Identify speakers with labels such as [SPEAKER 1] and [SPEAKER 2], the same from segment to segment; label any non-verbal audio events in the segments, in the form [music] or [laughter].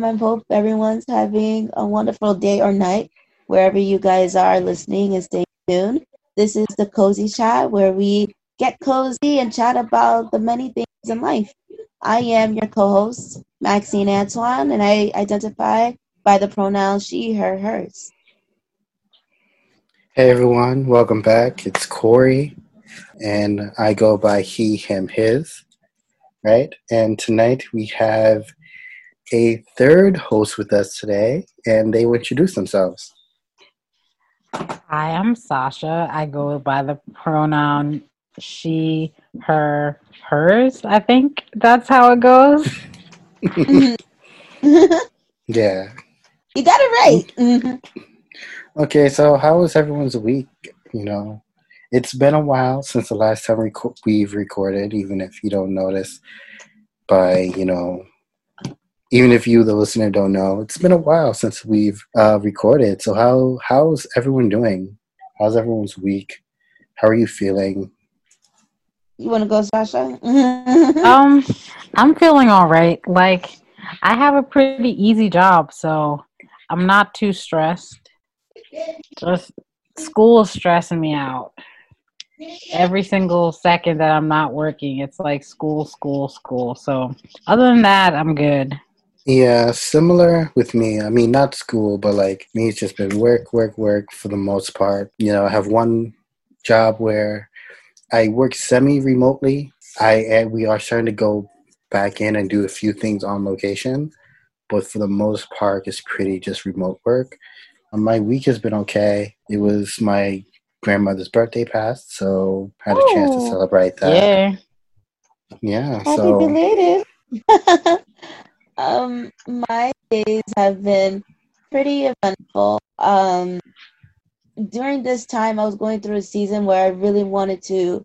[SPEAKER 1] Um, I hope everyone's having a wonderful day or night wherever you guys are listening and stay tuned. This is the Cozy Chat where we get cozy and chat about the many things in life. I am your co host, Maxine Antoine, and I identify by the pronouns she, her, hers.
[SPEAKER 2] Hey everyone, welcome back. It's Corey, and I go by he, him, his, right? And tonight we have a third host with us today, and they will introduce themselves.
[SPEAKER 3] Hi, I'm Sasha. I go by the pronoun she, her, hers. I think that's how it goes. [laughs] [laughs]
[SPEAKER 2] yeah.
[SPEAKER 1] You got it right. Mm-hmm.
[SPEAKER 2] Okay, so how was everyone's week? You know, it's been a while since the last time rec- we've recorded, even if you don't notice by, you know, even if you, the listener, don't know, it's been a while since we've uh, recorded. So how how's everyone doing? How's everyone's week? How are you feeling?
[SPEAKER 1] You want to go, Sasha? [laughs]
[SPEAKER 3] um, I'm feeling all right. Like, I have a pretty easy job, so I'm not too stressed. Just school is stressing me out. Every single second that I'm not working, it's like school, school, school. So, other than that, I'm good.
[SPEAKER 2] Yeah, similar with me. I mean, not school, but like me, it's just been work, work, work for the most part. You know, I have one job where I work semi remotely. I and we are starting to go back in and do a few things on location, but for the most part, it's pretty just remote work. Um, my week has been okay. It was my grandmother's birthday past, so had a chance to
[SPEAKER 1] Oh.
[SPEAKER 2] celebrate that.
[SPEAKER 3] Yeah.
[SPEAKER 2] Yeah,
[SPEAKER 1] Happy
[SPEAKER 2] so
[SPEAKER 1] belated. [laughs] um, my days have been pretty eventful. Um, during this time, I was going through a season where I really wanted to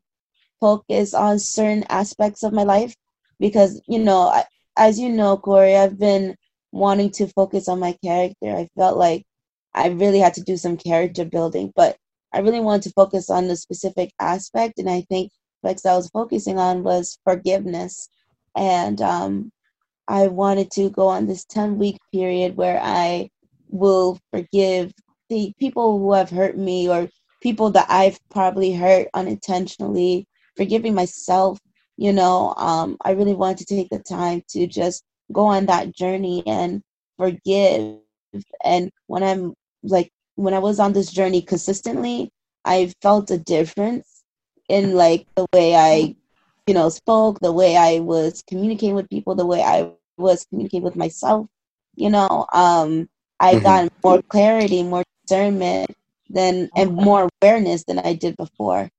[SPEAKER 1] focus on certain aspects of my life because, you know, I, as you know, Corey, I've been wanting to focus on my character. I felt like I really had to do some character building, but I really wanted to focus on the specific aspect, and I think aspects I was focusing on was forgiveness. And um, I wanted to go on this 10 week period where I will forgive the people who have hurt me or people that I've probably hurt unintentionally, forgiving myself. You know, um, I really wanted to take the time to just go on that journey and forgive. And when I'm like, when I was on this journey consistently, I felt a difference in like the way I, you know, spoke, the way I was communicating with people, the way I was communicating with myself. You know, um, I
[SPEAKER 2] Mhm.
[SPEAKER 1] got more clarity, more discernment than and more awareness than I did before.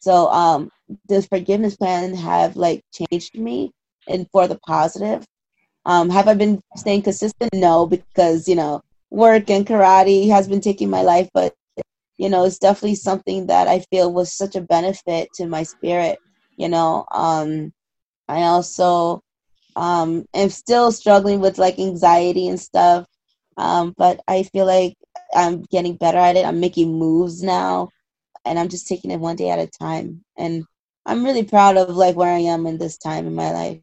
[SPEAKER 1] So um the forgiveness plan have like changed me and for the positive. Um have I been staying consistent? No, because you know, work and karate has been taking my life, but you know, it's definitely something that I feel was such a benefit to my spirit. You know, um, I also um, am still struggling with like anxiety and stuff, um, but I feel like I'm getting better at it. I'm making moves now, and I'm just taking it one day at a time. And I'm really proud of like where I am in this time in my life.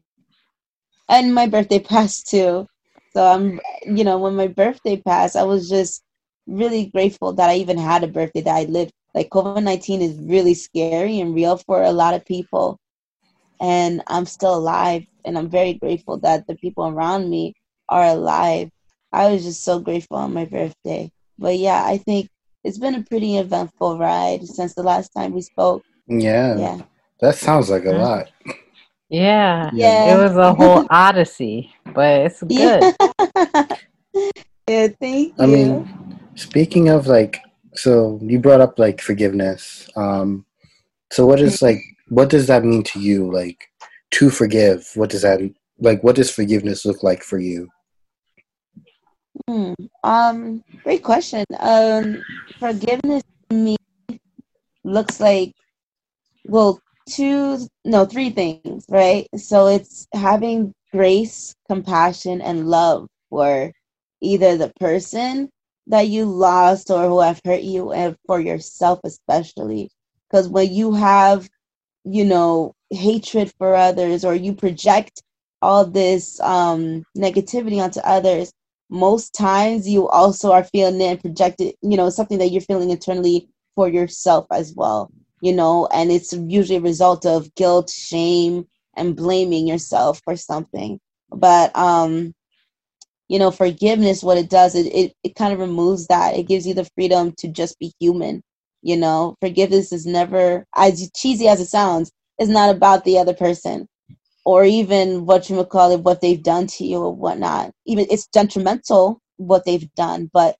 [SPEAKER 1] And my birthday [laughs] passed too. So I'm, you know, when my birthday passed, I was just really grateful that I even had a birthday that I lived. Like COVID 19 is really scary and real for a lot of people. And I'm still alive. And I'm very grateful that the people around me are alive. I was just so grateful on my birthday. But yeah, I think it's been a pretty eventful ride since the last time we spoke.
[SPEAKER 2] yeah,
[SPEAKER 1] Yeah.
[SPEAKER 2] that sounds like a lot.
[SPEAKER 3] Yeah.
[SPEAKER 1] Yeah.
[SPEAKER 3] It was a whole [laughs] odyssey, but it's good.
[SPEAKER 1] Yeah. [laughs] yeah, thank you.
[SPEAKER 2] I mean, speaking of like, so you brought up like forgiveness. Um, so what is like, what does that mean to you? Like, to forgive. What does that like? What does forgiveness look like for you?
[SPEAKER 1] Hmm. Um, great question. Um, forgiveness to me looks like well, two no, three things, right? So it's having grace, compassion, and love for either the person that you lost or who have hurt you, and for yourself especially. Because when you have, you know, hatred for others or you project all this um, negativity onto others, most times you also are feeling it and projected, you know, something that you're feeling internally for yourself as well, you know, and it's usually a result of guilt, shame, and blaming yourself for something. But um, you know, forgiveness, what it does, it, it, it kind of removes that. It gives you the freedom to just be human. You know, forgiveness is never, as cheesy as it sounds, is not about the other person or even what you would call it, what they've done to you or whatnot. Even it's detrimental what they've done, but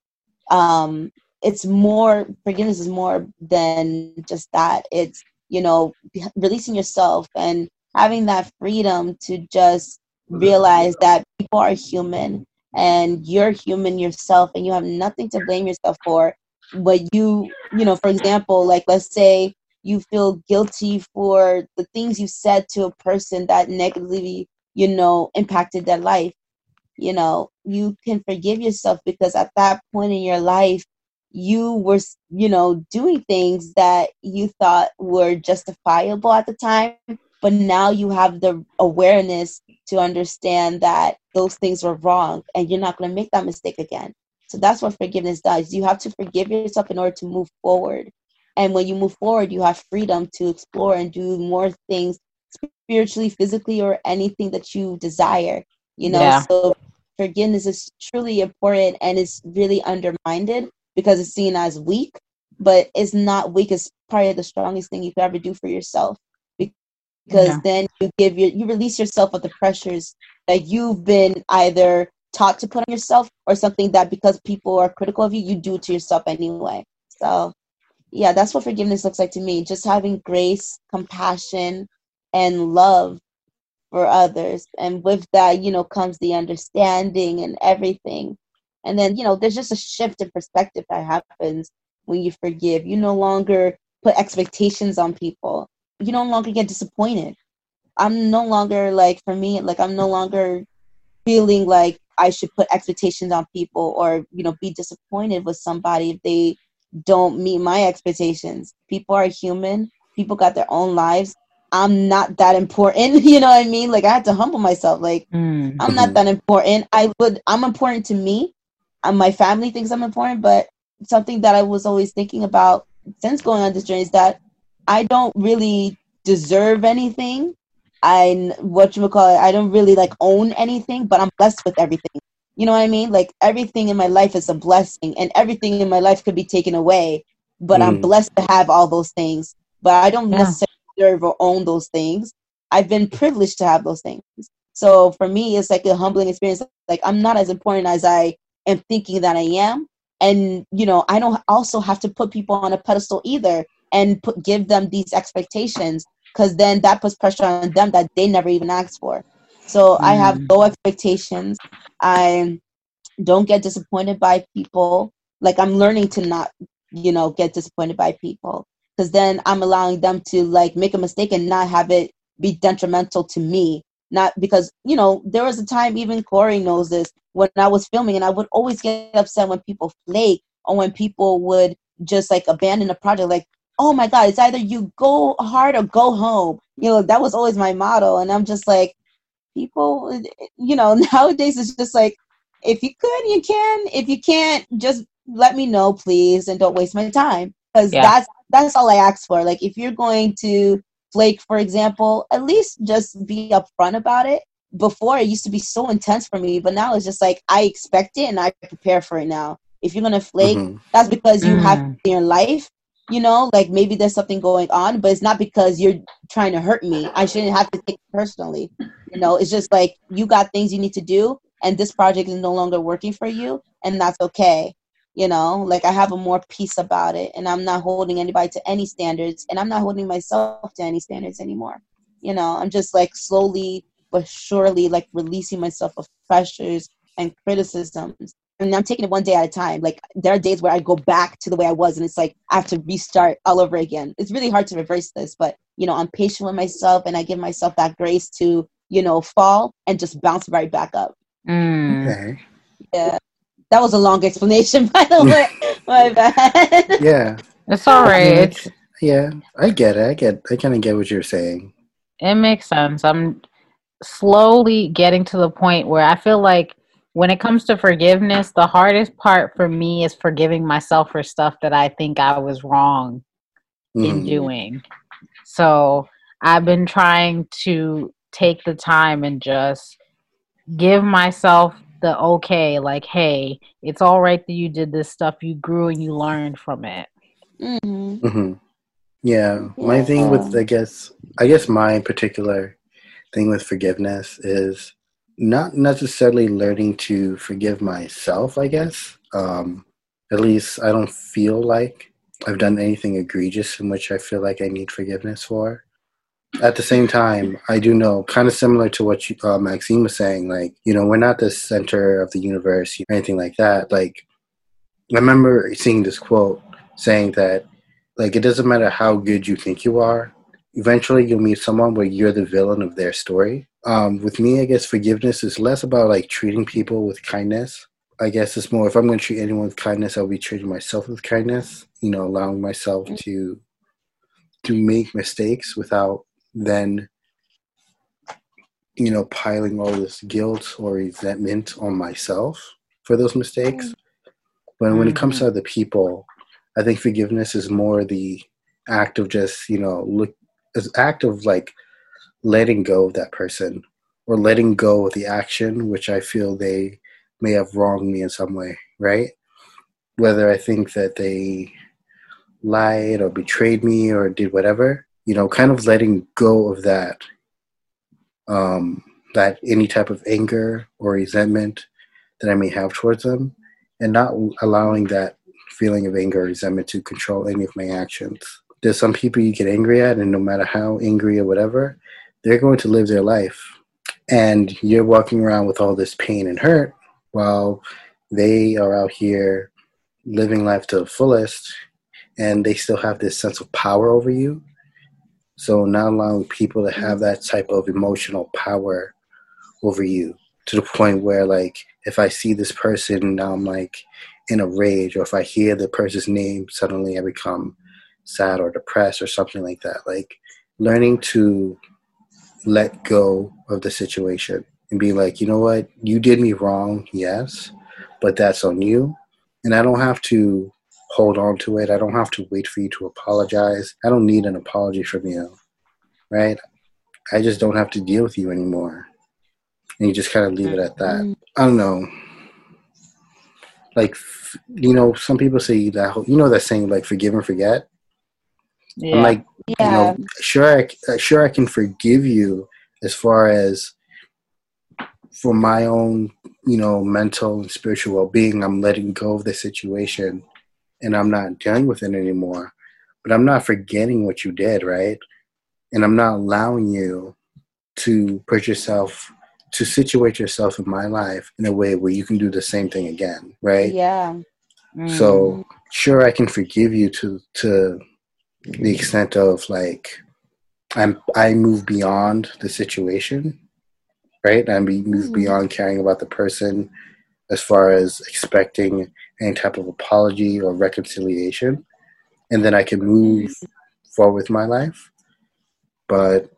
[SPEAKER 1] um, it's more forgiveness is more than just that. It's you know releasing yourself and having that freedom to just realize that people are human and you're human yourself and you have nothing to blame yourself for. But you you know for example like let's say you feel guilty for the things you said to a person that negatively you know impacted their life you know you can forgive yourself because at that point in your life you were you know doing things that you thought were justifiable at the time but now you have the awareness to understand that those things were wrong and you're not going to make that mistake again. So that's what forgiveness does. You have to forgive yourself in order to move forward. And when you move forward you have freedom to explore and do more things spiritually physically or anything that you desire you know? Yeah. so forgiveness is truly important and it's really undermined because it's seen as weak but it's not weak. It's probably the strongest thing you could ever do for yourself because yeah. then you give your you release yourself of the pressures that you've been either taught to put on yourself or something that because people are critical of you you do to yourself anyway. So yeah that's what forgiveness looks like to me just having grace compassion and love for others. And with that you know comes the understanding and everything. And then you know there's just a shift in perspective that happens when you forgive. You no longer put expectations on people you no longer get disappointed. I'm no longer like for me, like I'm no longer feeling like I should put expectations on people or, you know, be disappointed with somebody if they don't meet my expectations. People are human. People got their own lives. I'm not that important. [laughs] You know what I mean? Like I had to humble myself. Like mm. I'm not that important. I would I'm important to me. And my family thinks I'm important, but something that I was always thinking about since going on this journey is that I don't really deserve anything. I what you would call it. I don't really like own anything, but I'm blessed with everything. You know what I mean? Like everything in my life is a blessing, and everything in my life could be taken away. But mm. I'm blessed to have all those things. But I don't yeah. necessarily deserve or own those things. I've been privileged to have those things. So for me, it's like a humbling experience. Like I'm not as important as I am thinking that I am. And you know, I don't also have to put people on a pedestal either and put, give them these expectations because then that puts pressure on them that they never even asked for. So mm. I have mm. low expectations. I don't get disappointed by people. Like I'm learning to not, you know, get disappointed by people because then I'm allowing them to like make a mistake and not have it be detrimental to me. Not because, you know, there was a time even Corey knows this when I was filming and I would always get upset when people flake or when people would just like abandon a project. Like oh my god it's either you go hard or go home you know that was always my motto and i'm just like people you know [laughs] nowadays it's just like if you could you can if you can't just let me know please and don't waste my time because yeah. that's that's all i ask for like if you're going to flake for example at least just be upfront about it before it used to be so intense for me but now it's just like i expect it and i prepare for it now if you're gonna flake mm-hmm. that's because you mm. have in your life you know like maybe there's something going on but it's not because you're trying to hurt me. I shouldn't have to take it personally you know? It's just like you got things you need to do and this project is no longer working for you and that's okay you know? Like i have a more peace about it and i'm not holding anybody to any standards and i'm not holding myself to any standards anymore you know? I'm just like slowly but surely like releasing myself of pressures and criticisms and I'm taking it one day at a time. Like there are days where I go back to the way I was, and it's like I have to restart all over again. It's really hard to reverse this, but you know, I'm patient with myself, and I give myself that grace to you know fall and just bounce right back up.
[SPEAKER 3] Mm. Okay.
[SPEAKER 1] Yeah, that was a long explanation, [laughs] by the way. [laughs] My bad. [laughs]
[SPEAKER 2] Yeah,
[SPEAKER 3] it's all right. I mean,
[SPEAKER 2] yeah, I get it. I get. I kind of get what you're saying.
[SPEAKER 3] It makes sense. I'm slowly getting to the point where I feel like when it comes to forgiveness, the hardest part for me is forgiving myself for stuff that I think I was wrong mm. in doing. So I've been trying to take the time and just give myself the okay, like, hey, it's all right that you did this stuff. You grew and you learned from it.
[SPEAKER 2] Mm-hmm. Mm-hmm. Yeah, my thing with I guess I guess my particular thing with forgiveness is not necessarily learning to forgive myself. I guess um, at least I don't feel like I've done anything egregious in which I feel like I need forgiveness for. At the same time, I do know, kind of similar to what you, uh, Maxine was saying, like, you know, we're not the center of the universe or anything like that. Like, I remember seeing this quote saying that like it doesn't matter how good you think you are. Eventually, you'll meet someone where you're the villain of their story. Um, with me, I guess forgiveness is less about like treating people with kindness. I guess it's more if I'm going to treat anyone with kindness, I'll be treating myself with kindness. You know, allowing myself mm. to to make mistakes without then you know piling all this guilt or resentment on myself for those mistakes. Mm. But when it comes to mm-hmm. other people, I think forgiveness is more the act of just, you know, look as act of like letting go of that person or letting go of the action which I feel they may have wronged me in some way, right? Whether I think that they lied or betrayed me or did whatever, you know, kind of letting go of that um that any type of anger or resentment that I may have towards them and not allowing that feeling of anger or resentment to control any of my actions. There's some people you get angry at, and no matter how angry or whatever, they're going to live their life. And you're walking around with all this pain and hurt while they are out here living life to the fullest and they still have this sense of power over you. So, not allowing people to have that type of emotional power over you to the point where, like, if I see this person, now I'm like, in a rage or if I hear the person's name, suddenly I become sad or depressed or something like that. Like learning to let go of the situation and be like, you know what, you did me wrong, yes, but that's on you. And I don't have to hold on to it. I don't have to wait for you to apologize. I don't need an apology from you, right? I just don't have to deal with you anymore. And you just kind of leave it at that. Mm-hmm. I don't know like you know some people say that you know that saying like forgive and forget yeah. i'm like yeah. you know sure I, sure i can forgive you as far as for my own you know mental and spiritual well-being i'm letting go of the situation and i'm not dealing with it anymore but i'm not forgetting what you did right and i'm not allowing you to put yourself to situate yourself in my life in a way where you can do the same thing again, right?
[SPEAKER 1] Yeah.
[SPEAKER 2] Mm. So sure, I can forgive you to to the extent of like I'm I move beyond the situation, right? I move mm. beyond caring about the person as far as expecting any type of apology or reconciliation, and then I can move forward with my life. But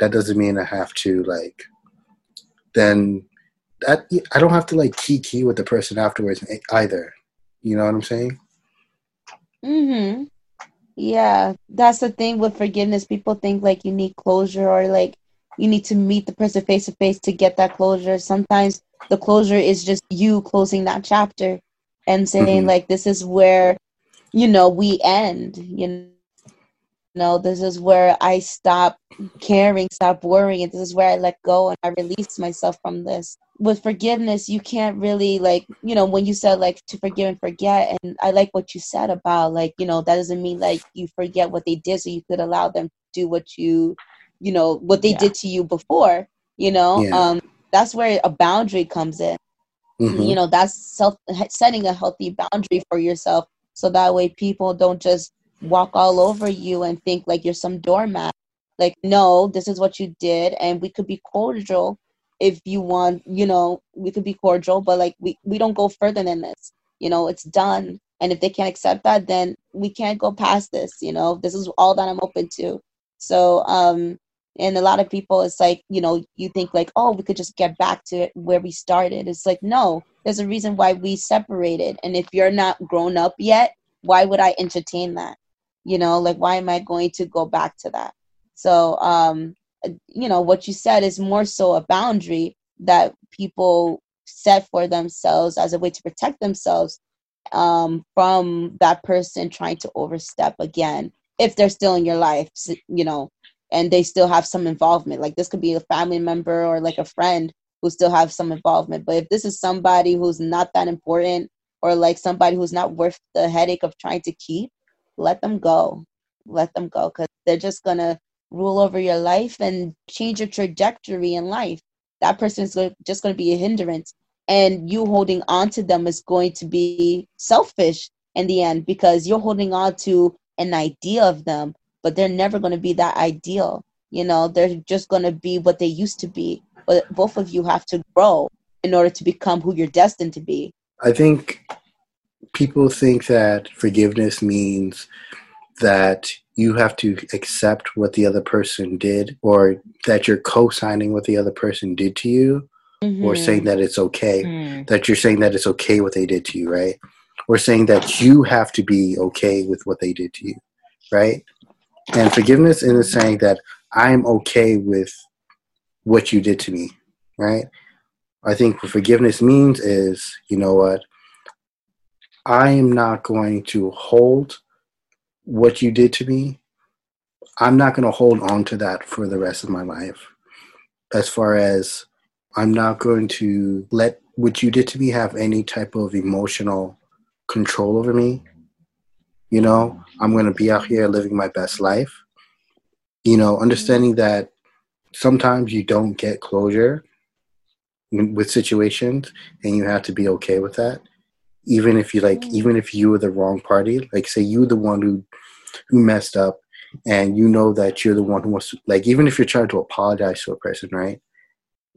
[SPEAKER 2] that doesn't mean I have to like then that I don't have to like key key with the person afterwards either. You know what I'm saying?
[SPEAKER 1] Mhm. Yeah, that's the thing with forgiveness. People think like you need closure or like you need to meet the person face to face to get that closure. Sometimes the closure is just you closing that chapter and saying mm-hmm. like this is where you know we end. You know, this is where I stop caring, stop worrying. This is where I let go and I release myself from this. With forgiveness, you can't really like, you know, when you said like to forgive and forget, and I like what you said about like, you know, that doesn't mean like you forget what they did, so you could allow them to do what you, you know, what they yeah. did to you before. You know, yeah. um, that's where a boundary comes in. Mm-hmm. You know, that's self setting a healthy boundary for yourself, so that way people don't just walk all over you and think like you're some doormat. Like, no, this is what you did, and we could be cordial if you want, you know, we could be cordial, but like we, we don't go further than this. You know, it's done. And if they can't accept that, then we can't go past this, you know. This is all that I'm open to. So, um, and a lot of people it's like you know you think like oh we could just get back to where we started it's like no there's a reason why we separated and if you're not grown up yet why would i entertain that you know like why am i going to go back to that so um you know what you said is more so a boundary that people set for themselves as a way to protect themselves um, from that person trying to overstep again if they're still in your life you know and they still have some involvement. Like this could be a family member or like a friend who still have some involvement but if this is somebody who's not that important or like somebody who's not worth the headache of trying to keep let them go. Let them go because they're just gonna rule over your life and change your trajectory in life that person is just going to be a hindrance. And you holding on to them is going to be selfish in the end because you're holding on to an idea of them but they're never going to be that ideal. You know they're just going to be what they used to be. But both of you have to grow in order to become who you're destined to be.
[SPEAKER 2] I think people think that forgiveness means that you have to accept what the other person did or that you're co-signing what the other person did to you mm-hmm. or saying that it's okay mm. that you're saying that it's okay what they did to you right or saying that you have to be okay with what they did to you right and forgiveness is saying that i'm okay with what you did to me right i think what forgiveness means is you know what i am not going to hold what you did to me, I'm not going to hold on to that for the rest of my life. As far as I'm not going to let what you did to me have any type of emotional control over me. You know, I'm going to be out here living my best life. You know, understanding that sometimes you don't get closure with situations and you have to be okay with that even if you like even if you were the wrong party like say you the one who who messed up and you know that you're the one who wants to like even if you're trying to apologize to a person right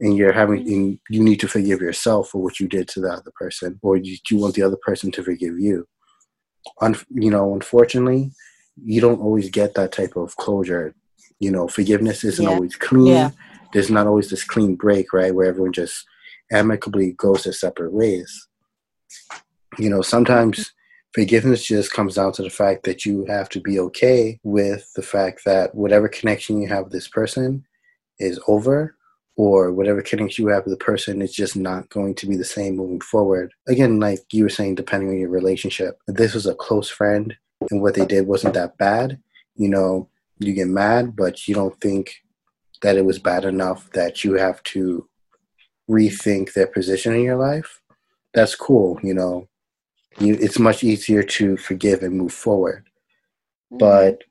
[SPEAKER 2] and you're having and you need to forgive yourself for what you did to the other person or you, you want the other person to forgive you Un, you know unfortunately you don't always get that type of closure you know forgiveness isn't yeah. always clean yeah. there's not always this clean break right where everyone just amicably goes their separate ways you know, sometimes forgiveness just comes down to the fact that you have to be okay with the fact that whatever connection you have with this person is over or whatever connection you have with the person is just not going to be the same moving forward. Again, like you were saying, depending on your relationship, this was a close friend and what they did wasn't that bad, you know, you get mad, but you don't think that it was bad enough that you have to rethink their position in your life. That's cool, you know you, it's much easier to forgive and move forward. Mm-hmm. But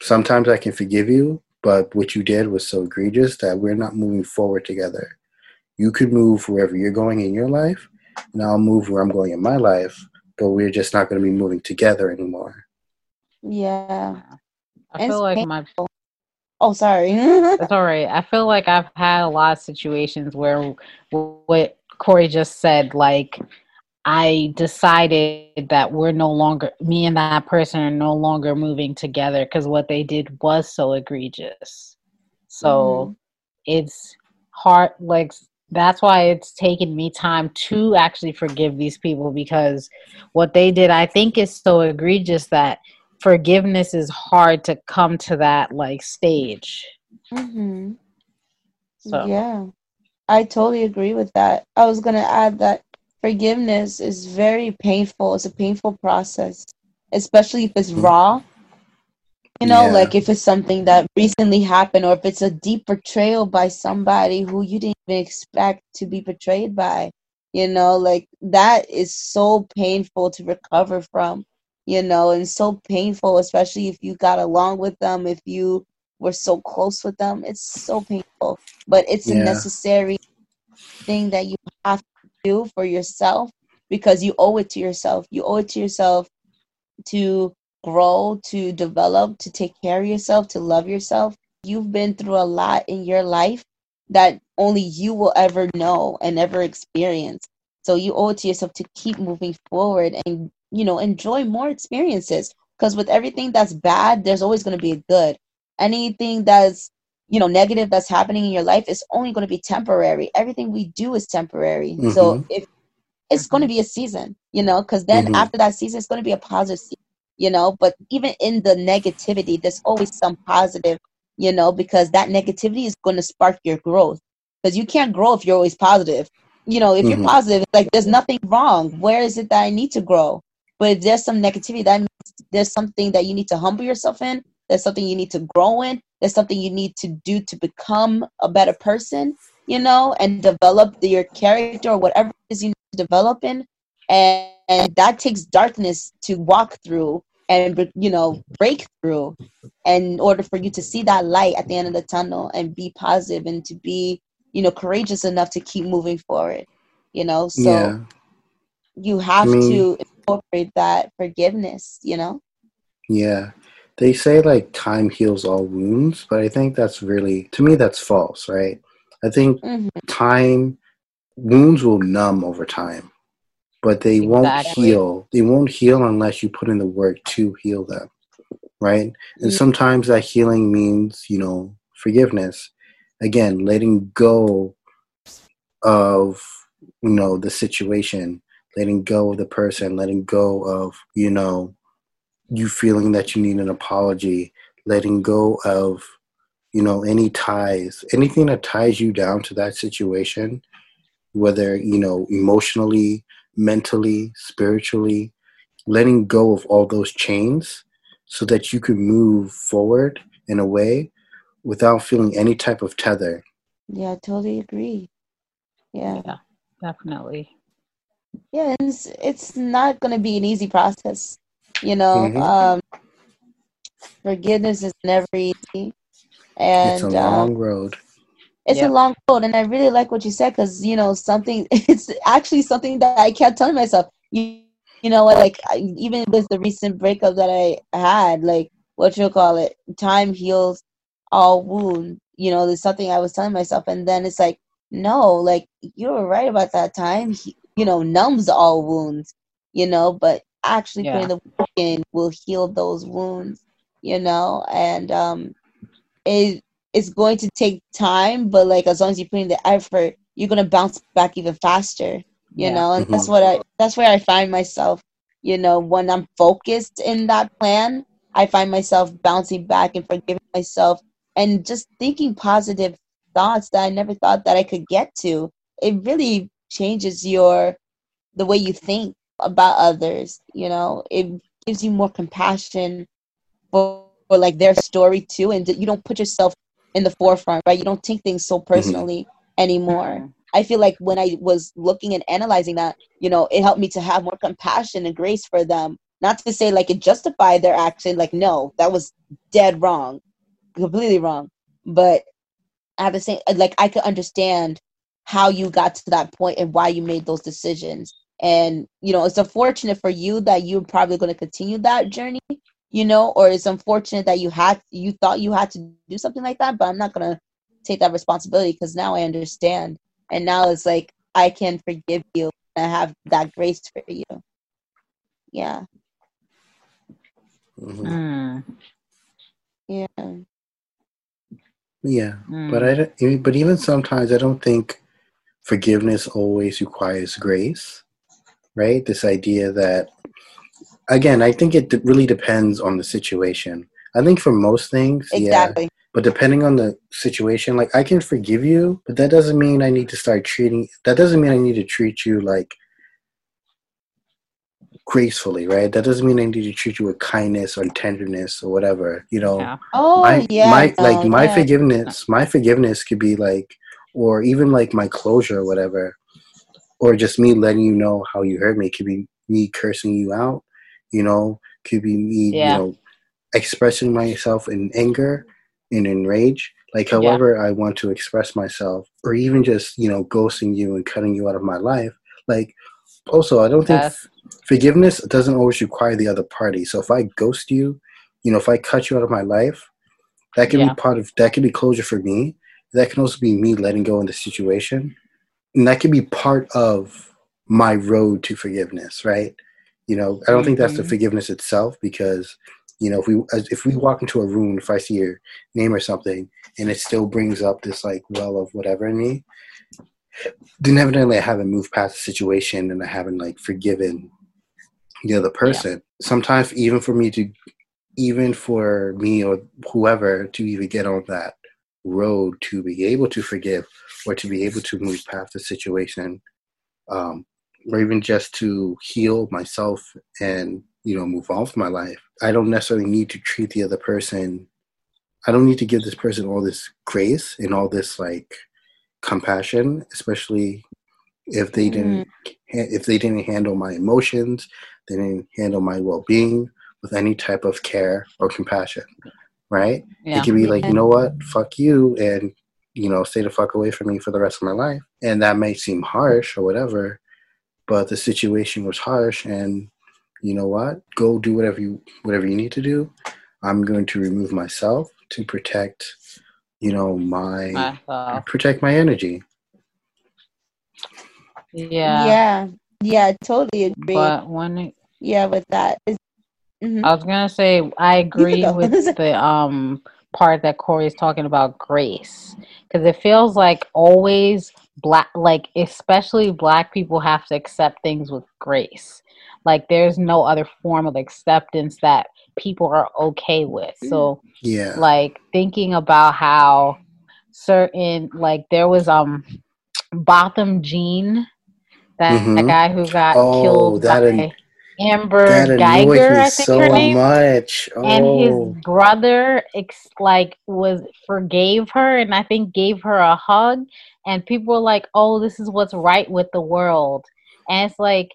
[SPEAKER 2] sometimes I can forgive you, but what you did was so egregious that we're not moving forward together. You could move wherever you're going in your life, and I'll move where I'm going in my life, but we're just not going to be moving together anymore.
[SPEAKER 1] Yeah.
[SPEAKER 3] I feel like my
[SPEAKER 1] Oh, sorry. [laughs]
[SPEAKER 3] That's all right. I feel like I've had a lot of situations where what Corey just said, like I decided that we're no longer, me and that person are no longer moving together because what they did was so egregious. So mm. it's hard, like, that's why it's taken me time to actually forgive these people because what they did, I think, is so egregious that forgiveness is hard to come to that, like, stage.
[SPEAKER 1] Mm-hmm. So. Yeah. I totally agree with that. I was going to add that forgiveness is very painful. It's a painful process, especially if it's raw. You know, yeah. like if it's something that recently happened or if it's a deep betrayal by somebody who you didn't even expect to be betrayed by. You know, like that is so painful to recover from, you know, and so painful, especially if you got along with them, if you were so close with them. It's so painful, but it's yeah. a necessary thing that you have do for yourself because you owe it to yourself. You owe it to yourself to grow, to develop, to take care of yourself, to love yourself. You've been through a lot in your life that only you will ever know and ever experience. So you owe it to yourself to keep moving forward and, you know, enjoy more experiences. Because with everything that's bad, there's always going to be a good. Anything that's you know negative that's happening in your life is only going to be temporary everything we do is temporary mm-hmm. so if it's going to be a season you know because then mm-hmm. after that season it's going to be a positive season you know but even in the negativity there's always some positive you know because that negativity is going to spark your growth because you can't grow if you're always positive you know if you're mm-hmm. positive like there's nothing wrong where is it that i need to grow but if there's some negativity that means there's something that you need to humble yourself in there's something you need to grow in there's something you need to do to become a better person you know and develop your character or whatever it is you need to develop in. And, and that takes darkness to walk through and you know break through in order for you to see that light at the end of the tunnel and be positive and to be you know courageous enough to keep moving forward you know? So yeah. you have I mean, to incorporate that forgiveness you know?
[SPEAKER 2] Yeah they say like time heals all wounds, but I think that's really to me that's false, right? I think mm-hmm. time wounds will numb over time, but they exactly. won't heal. They won't heal unless you put in the work to heal them, right? Mm-hmm. And sometimes that healing means, you know, forgiveness. Again, letting go of you know the situation, letting go of the person, letting go of you know you feeling that you need an apology, letting go of, you know, any ties, anything that ties you down to that situation, whether, you know, emotionally, mentally, spiritually, letting go of all those chains so that you can move forward in a way without feeling any type of tether.
[SPEAKER 1] Yeah, I totally agree. Yeah.
[SPEAKER 3] Yeah, definitely.
[SPEAKER 1] Yeah, it's, it's not going to be an easy process you know, mm-hmm. um, forgiveness is never easy, and
[SPEAKER 2] it's a long um, road.
[SPEAKER 1] It's yep. a long road, and I really like what you said because you know something. [laughs] It's actually something that I kept telling myself. You, you know what? Like I, even with the recent breakup that I had, like what you call it, time heals all wounds. You know, there's something I was telling myself, and then it's like, no, like you were right about that. Time, you know, numbs all wounds. You know, but actually yeah. putting the work in will heal those wounds, you know, and um, it it's going to take time, but like as long as you put in the effort, you're gonna bounce back even faster, you yeah. know, and mm-hmm. that's what I that's where I find myself, you know, when I'm focused in that plan, I find myself bouncing back and forgiving myself and just thinking positive thoughts that I never thought that I could get to. It really changes your the way you think about others you know? It gives you more compassion for, for like their story too and you don't put yourself in the forefront right? You don't take things so mm-hmm. personally mm-hmm. anymore i feel like when i was looking and analyzing that you know it helped me to have more compassion and grace for them. Not to say like it justified their action like no that was dead wrong completely wrong. But at the same like i could understand how you got to that point and why you made those decisions and you know it's unfortunate for you that you're probably going to continue that journey you know or it's unfortunate that you had you thought you had to do something like that but i'm not going to take that responsibility because now i understand and now it's like i can forgive you and i have that grace for you yeah
[SPEAKER 2] mm-hmm. mm.
[SPEAKER 1] yeah
[SPEAKER 2] yeah mm. but i but even sometimes i don't think forgiveness always requires grace right? This idea that, again, I think it really depends on the situation. I think for most things, exactly. yeah. But depending on the situation, like I can forgive you, but that doesn't mean I need to start treating. That doesn't mean I need to treat you like gracefully, right? That doesn't mean I need to treat you with kindness or tenderness or whatever. You know,
[SPEAKER 1] yeah. oh
[SPEAKER 2] my,
[SPEAKER 1] yeah,
[SPEAKER 2] my no, like my yeah. forgiveness, my forgiveness could be like, or even like my closure or whatever or just me letting you know how you hurt me. It could be me cursing you out, you know, could be me, yeah. you know, expressing myself in anger and in rage. Like however yeah. I want to express myself, or even just, you know, ghosting you and cutting you out of my life. Like also I don't think yes. forgiveness doesn't always require the other party. So if I ghost you, you know, if I cut you out of my life, that can yeah. be part of that can be closure for me. That can also be me letting go in the situation and that can be part of my road to forgiveness right you know i don't mm-hmm. think that's the mm-hmm. forgiveness itself because You know, if we if we walk into a room, if I see your name or something, and it still brings up this like well of whatever in me, then evidently I haven't moved past the situation and I haven't like forgiven the other person. Yeah. Sometimes even for me to, even for me or whoever to even get on that road to be able to forgive or to be able to move past the situation, um, or even just to heal myself and you know move on with my life. I don't necessarily need to treat the other person. I don't need to give this person all this grace and all this like compassion, especially if they didn't mm. if they didn't handle my emotions, they didn't handle my well being with any type of care or compassion. Right? Yeah. It could be like, you know what, fuck you, and you know, stay the fuck away from me for the rest of my life. And that may seem harsh or whatever, but the situation was harsh and you know what? Go do whatever you whatever you need to do. I'm going to remove myself to protect, you know, my myself. protect my energy.
[SPEAKER 3] Yeah.
[SPEAKER 1] Yeah. Yeah, I totally agree.
[SPEAKER 3] But when it,
[SPEAKER 1] yeah, with that.
[SPEAKER 3] Mm-hmm. I was gonna say I [laughs] agree with the um part that Corey is talking about grace. Because it feels like always black like especially black people have to accept things with grace. Like there's no other form of acceptance that people are okay with. So
[SPEAKER 2] yeah.
[SPEAKER 3] like thinking about how certain like there was um Botham Jean that mm-hmm. the guy who got oh, killed that by Amber that Guyger, I think
[SPEAKER 2] so
[SPEAKER 3] her name.
[SPEAKER 2] much. Oh.
[SPEAKER 3] And his oh. brother ex- like was forgave her and I think gave her a hug and people were like, "Oh, this is what's right with the world." And it's like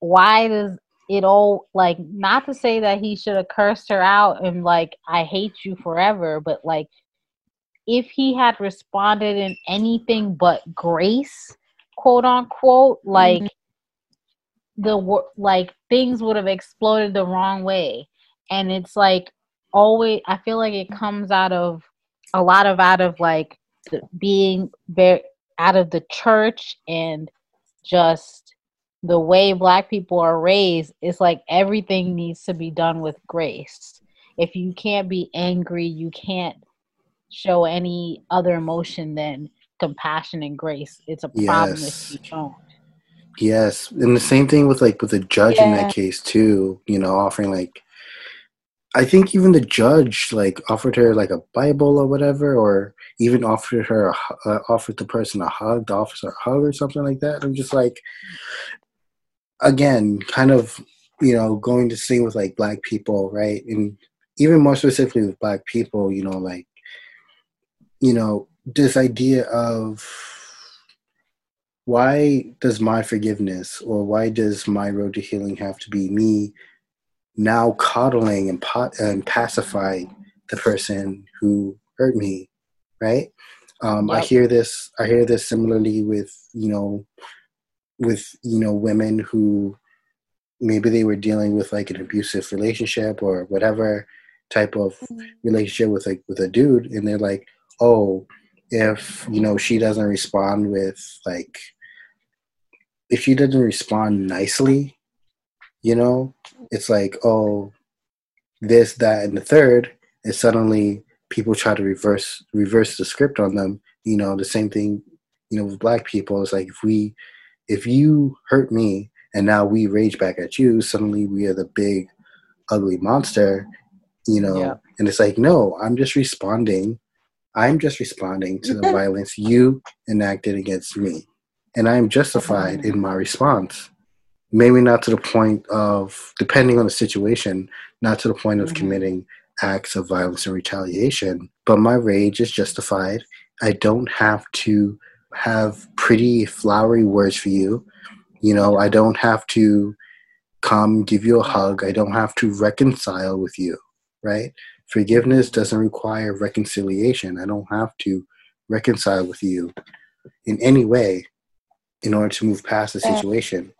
[SPEAKER 3] why does it all like not to say that he should have cursed her out and like I hate you forever, but like if he had responded in anything but grace, quote unquote, like mm-hmm. The work like things would have exploded the wrong way. And it's like always I feel like it comes out of a lot of out of like being very out of the church and just the way black people are raised it's like everything needs to be done with grace if you can't be angry you can't show any other emotion than compassion and grace it's a problem yes. if you don't
[SPEAKER 2] yes and the same thing with like with the judge yeah. in that case too you know offering like i think even the judge like offered her like a bible or whatever or even offered her a, uh, offered the person a hug the officer a hug or something like that i'm just like again kind of you know going to sing with like black people right and even more specifically with black people you know like you know, this idea of why does my forgiveness or why does my road to healing have to be me now coddling and, pot- and pacifying the person who hurt me, right? Um, yep. I hear this. I hear this similarly with you know, with you know women who maybe they were dealing with like an abusive relationship or whatever type of mm-hmm. relationship with like with a dude, and they're like, oh, if you know she doesn't respond with like if she doesn't respond nicely, you know, it's like, oh, this, that, and the third, and suddenly people try to reverse reverse the script on them. You know, the same thing, you know, with black people. It's like if we if you hurt me and now we rage back at you, suddenly we are the big ugly monster, you know. Yeah. And it's like, no, I'm just responding I'm just responding to the [laughs] violence you enacted against me. And I am justified in my response. Maybe not to the point of, depending on the situation, not to the point of mm-hmm. committing acts of violence and retaliation, but my rage is justified. I don't have to have pretty, flowery words for you. You know, I don't have to come give you a hug. I don't have to reconcile with you, right? Forgiveness doesn't require reconciliation. I don't have to reconcile with you in any way in order to move past the situation.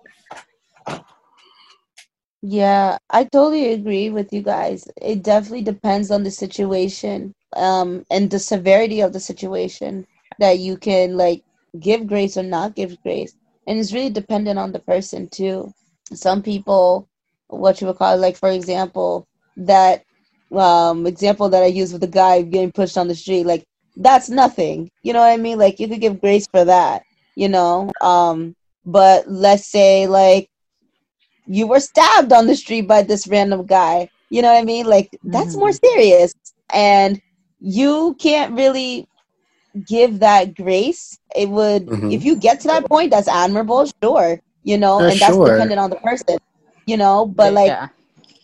[SPEAKER 1] Yeah, I totally agree with you guys. It definitely depends on the situation um, and the severity of the situation that you can like give grace or not give grace. And it's really dependent on the person too. Some people, what you would call like for example, that um example that I use with the guy getting pushed on the street, like that's nothing. You know what I mean? Like you could give grace for that, you know. Um, but let's say like you were stabbed on the street by this random guy. You know what I mean? Like that's
[SPEAKER 3] Mhm.
[SPEAKER 1] more serious, and you can't really give that grace. It would
[SPEAKER 2] Mhm.
[SPEAKER 1] if you get to that point, that's admirable, sure. You know,
[SPEAKER 2] Uh,
[SPEAKER 1] and that's
[SPEAKER 2] sure.
[SPEAKER 1] dependent on the person. You know, but like
[SPEAKER 3] yeah.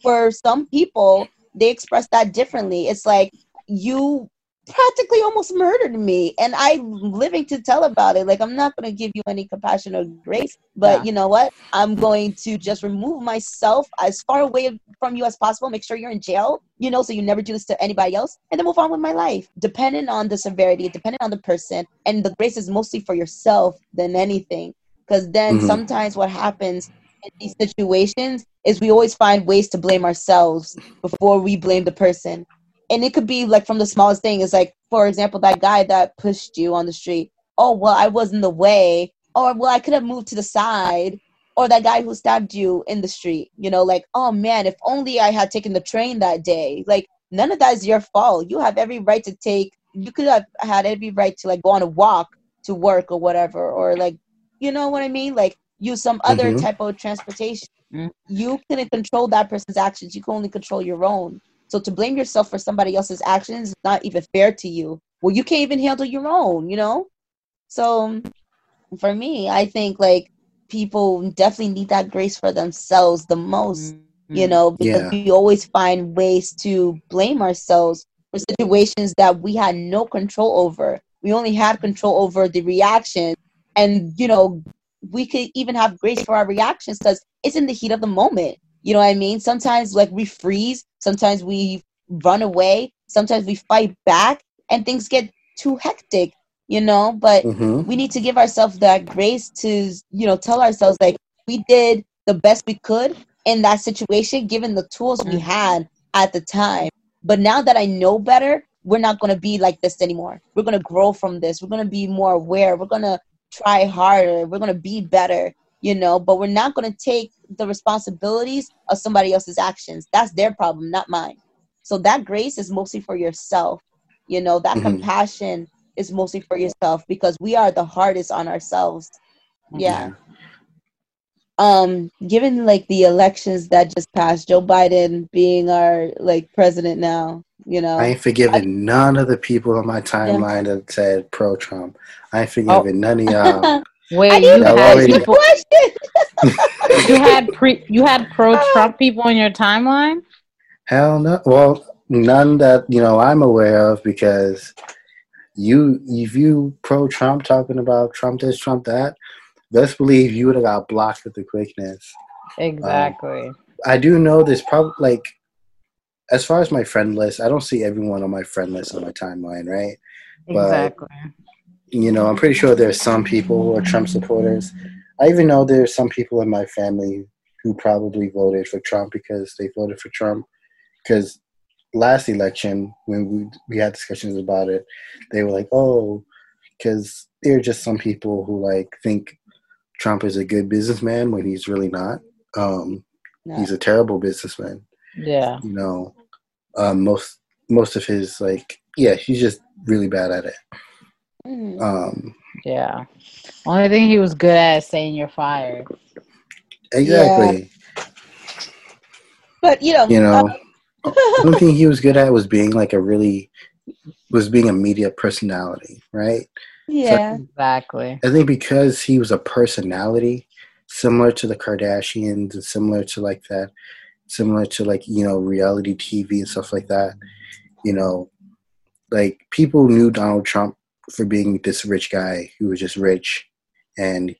[SPEAKER 1] for some people they express that differently it's like you practically almost murdered me and i'm living to tell about it like i'm not going to give you any compassion or grace but
[SPEAKER 3] Yeah.
[SPEAKER 1] you know what i'm going to just remove myself as far away from you as possible make sure you're in jail you know so you never do this to anybody else and then move on with my life depending on the severity depending on the person and the grace is mostly for yourself than anything because then
[SPEAKER 2] Mhm.
[SPEAKER 1] sometimes what happens in these situations is we always find ways to blame ourselves before we blame the person. And it could be like from the smallest thing. It's like, for example, that guy that pushed you on the street. Oh, well, I was in the way. Or, well, I could have moved to the side. Or that guy who stabbed you in the street. You know, like, oh man, if only I had taken the train that day. Like, none of that is your fault. You have every right to take, you could have had every right to like go on a walk to work or whatever. Or like, you know what I mean? Like, use some other
[SPEAKER 2] Mhm.
[SPEAKER 1] type of transportation
[SPEAKER 3] Mm.
[SPEAKER 1] you couldn't control that person's actions. You can only control your own. So to blame yourself for somebody else's actions is not even fair to you. Well, you can't even handle your own, you know? So for me, I think like people definitely need that grace for themselves the most, you
[SPEAKER 3] Mhm.
[SPEAKER 1] know, because
[SPEAKER 2] Yeah.
[SPEAKER 1] we always find ways to blame ourselves for situations that we had no control over. We only had control over the reaction. And, you know, we could even have grace for our reactions because it's in the heat of the moment. You know what I mean? Sometimes like we freeze, sometimes we run away, sometimes we fight back, and things get too hectic, you know. But
[SPEAKER 2] hmm
[SPEAKER 1] we need to give ourselves that grace to, you know, tell ourselves like we did the best we could in that situation, given the tools we
[SPEAKER 3] Mhm.
[SPEAKER 1] had at the time. But now that I know better, we're not going to be like this anymore. We're going to grow from this. We're going to be more aware. We're going to try harder. We're going to be better, you know, but we're not going to take the responsibilities of somebody else's actions. That's their problem, not mine. So that grace is mostly for yourself. You know, that
[SPEAKER 2] Mhm.
[SPEAKER 1] compassion is mostly for yourself because we are the hardest on ourselves. Yeah. Um, given like the elections that just passed, Joe Biden being our like president now, you know.
[SPEAKER 2] I ain't forgiving none of the people on my timeline that said pro Trump. I ain't forgiving none of y'all. [laughs]
[SPEAKER 3] Wait,
[SPEAKER 1] I
[SPEAKER 3] you had people. You had pre. You had [laughs] pro Trump people on your timeline.
[SPEAKER 2] Hell no. Well, none that you know I'm aware of because you if you pro Trump talking about Trump this, Trump that, best believe you would have got blocked with the quickness.
[SPEAKER 3] Exactly.
[SPEAKER 2] Um, I do know there's probably like as far as my friend list, I don't see everyone on my friend list on my timeline, right? but-
[SPEAKER 3] exactly.
[SPEAKER 2] You know, I'm pretty sure there's some people who are Trump supporters. I even know there's some people in my family who probably voted for Trump because they voted for Trump. Because last election, when we we had discussions about it, they were like, "Oh, because there are just some people who like think Trump is a good businessman when he's really not. Um. He's a terrible businessman.
[SPEAKER 3] Yeah.
[SPEAKER 2] You know, um, most most of his like, yeah, he's just really bad at it.
[SPEAKER 1] Mhm.
[SPEAKER 2] Um,
[SPEAKER 3] Yeah. Only thing he was good at is saying you're fired.
[SPEAKER 2] exactly.
[SPEAKER 1] But you know,
[SPEAKER 2] You know, the only [laughs] thing he was good at was being like a really was being a media personality, right?
[SPEAKER 1] yeah,
[SPEAKER 3] Exactly.
[SPEAKER 2] I think because he was a personality, similar to the Kardashians and similar to like that, similar to like you know reality TV and stuff like that. You know, like people knew Donald Trump for being this rich guy who was just rich, and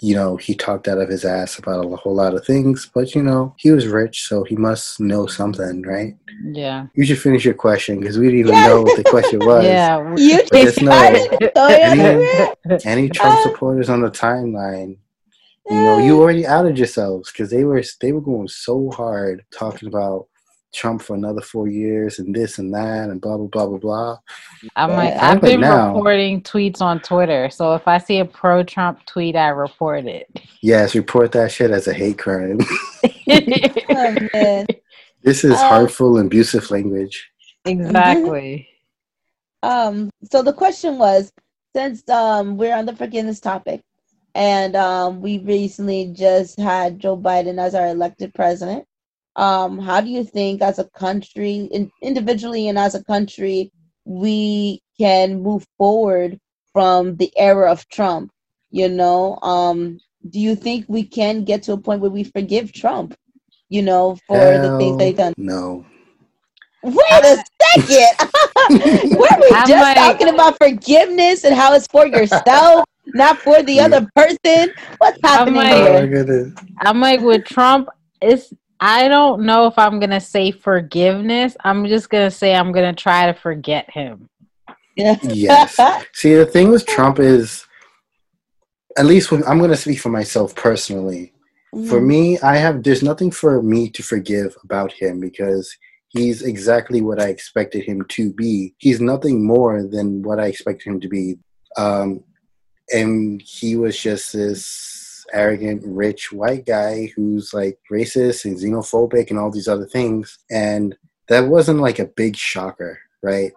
[SPEAKER 2] you know he talked out of his ass about a whole lot of things. But you know he was rich, so he must know something, right?
[SPEAKER 3] Yeah.
[SPEAKER 2] You should finish your question because we didn't even
[SPEAKER 1] Yeah.
[SPEAKER 2] know what the question [laughs] was.
[SPEAKER 3] Yeah.
[SPEAKER 1] you
[SPEAKER 2] just
[SPEAKER 1] just
[SPEAKER 2] know-
[SPEAKER 1] started [laughs] [laughs] throwing it out there.
[SPEAKER 2] Any Trump
[SPEAKER 1] Uh,
[SPEAKER 2] supporters on the timeline, you know, you already outed yourselves because they were they were going so hard talking about Trump for another four years and this and that and blah blah blah blah blah.
[SPEAKER 3] I'm
[SPEAKER 1] Yeah.
[SPEAKER 3] like,
[SPEAKER 2] I
[SPEAKER 3] I've been
[SPEAKER 2] now-
[SPEAKER 3] reporting tweets on Twitter. So if I see a pro Trump tweet, I report it.
[SPEAKER 2] Yes, report that shit as a hate crime. [laughs]
[SPEAKER 1] Oh,
[SPEAKER 2] this is
[SPEAKER 1] Uh,
[SPEAKER 2] harmful and abusive language.
[SPEAKER 3] exactly. [laughs]
[SPEAKER 1] Um, so the question was, since um we're on the forgiveness topic, and um we recently just had Joe Biden as our elected president, um, how do you think as a country, in, individually and as a country, we can move forward from the era of Trump? You know, um, do you think we can get to a point where we forgive Trump? You know, for the things that he
[SPEAKER 2] Hell
[SPEAKER 1] done.
[SPEAKER 2] No.
[SPEAKER 1] Wait a second. [laughs] Were we
[SPEAKER 3] I'm
[SPEAKER 1] just
[SPEAKER 3] like-
[SPEAKER 1] talking about forgiveness and how it's for yourself, [laughs] not for the other person? What's happening
[SPEAKER 3] like-
[SPEAKER 2] Oh my
[SPEAKER 1] here?
[SPEAKER 2] goodness.
[SPEAKER 3] I'm like with Trump, it's I don't know if I'm gonna say forgiveness. I'm just gonna say I'm gonna try to forget him.
[SPEAKER 2] Yes. [laughs] See, the thing with Trump is, at least when I'm going to speak for myself personally. For
[SPEAKER 1] Mm-hmm.
[SPEAKER 2] me, I have there's nothing for me to forgive about him because he's exactly what I expected him to be. He's nothing more than what I expected him to be. Um, and he was just this arrogant, rich white guy who's like racist and xenophobic and all these other things. And that wasn't like a big shocker, right?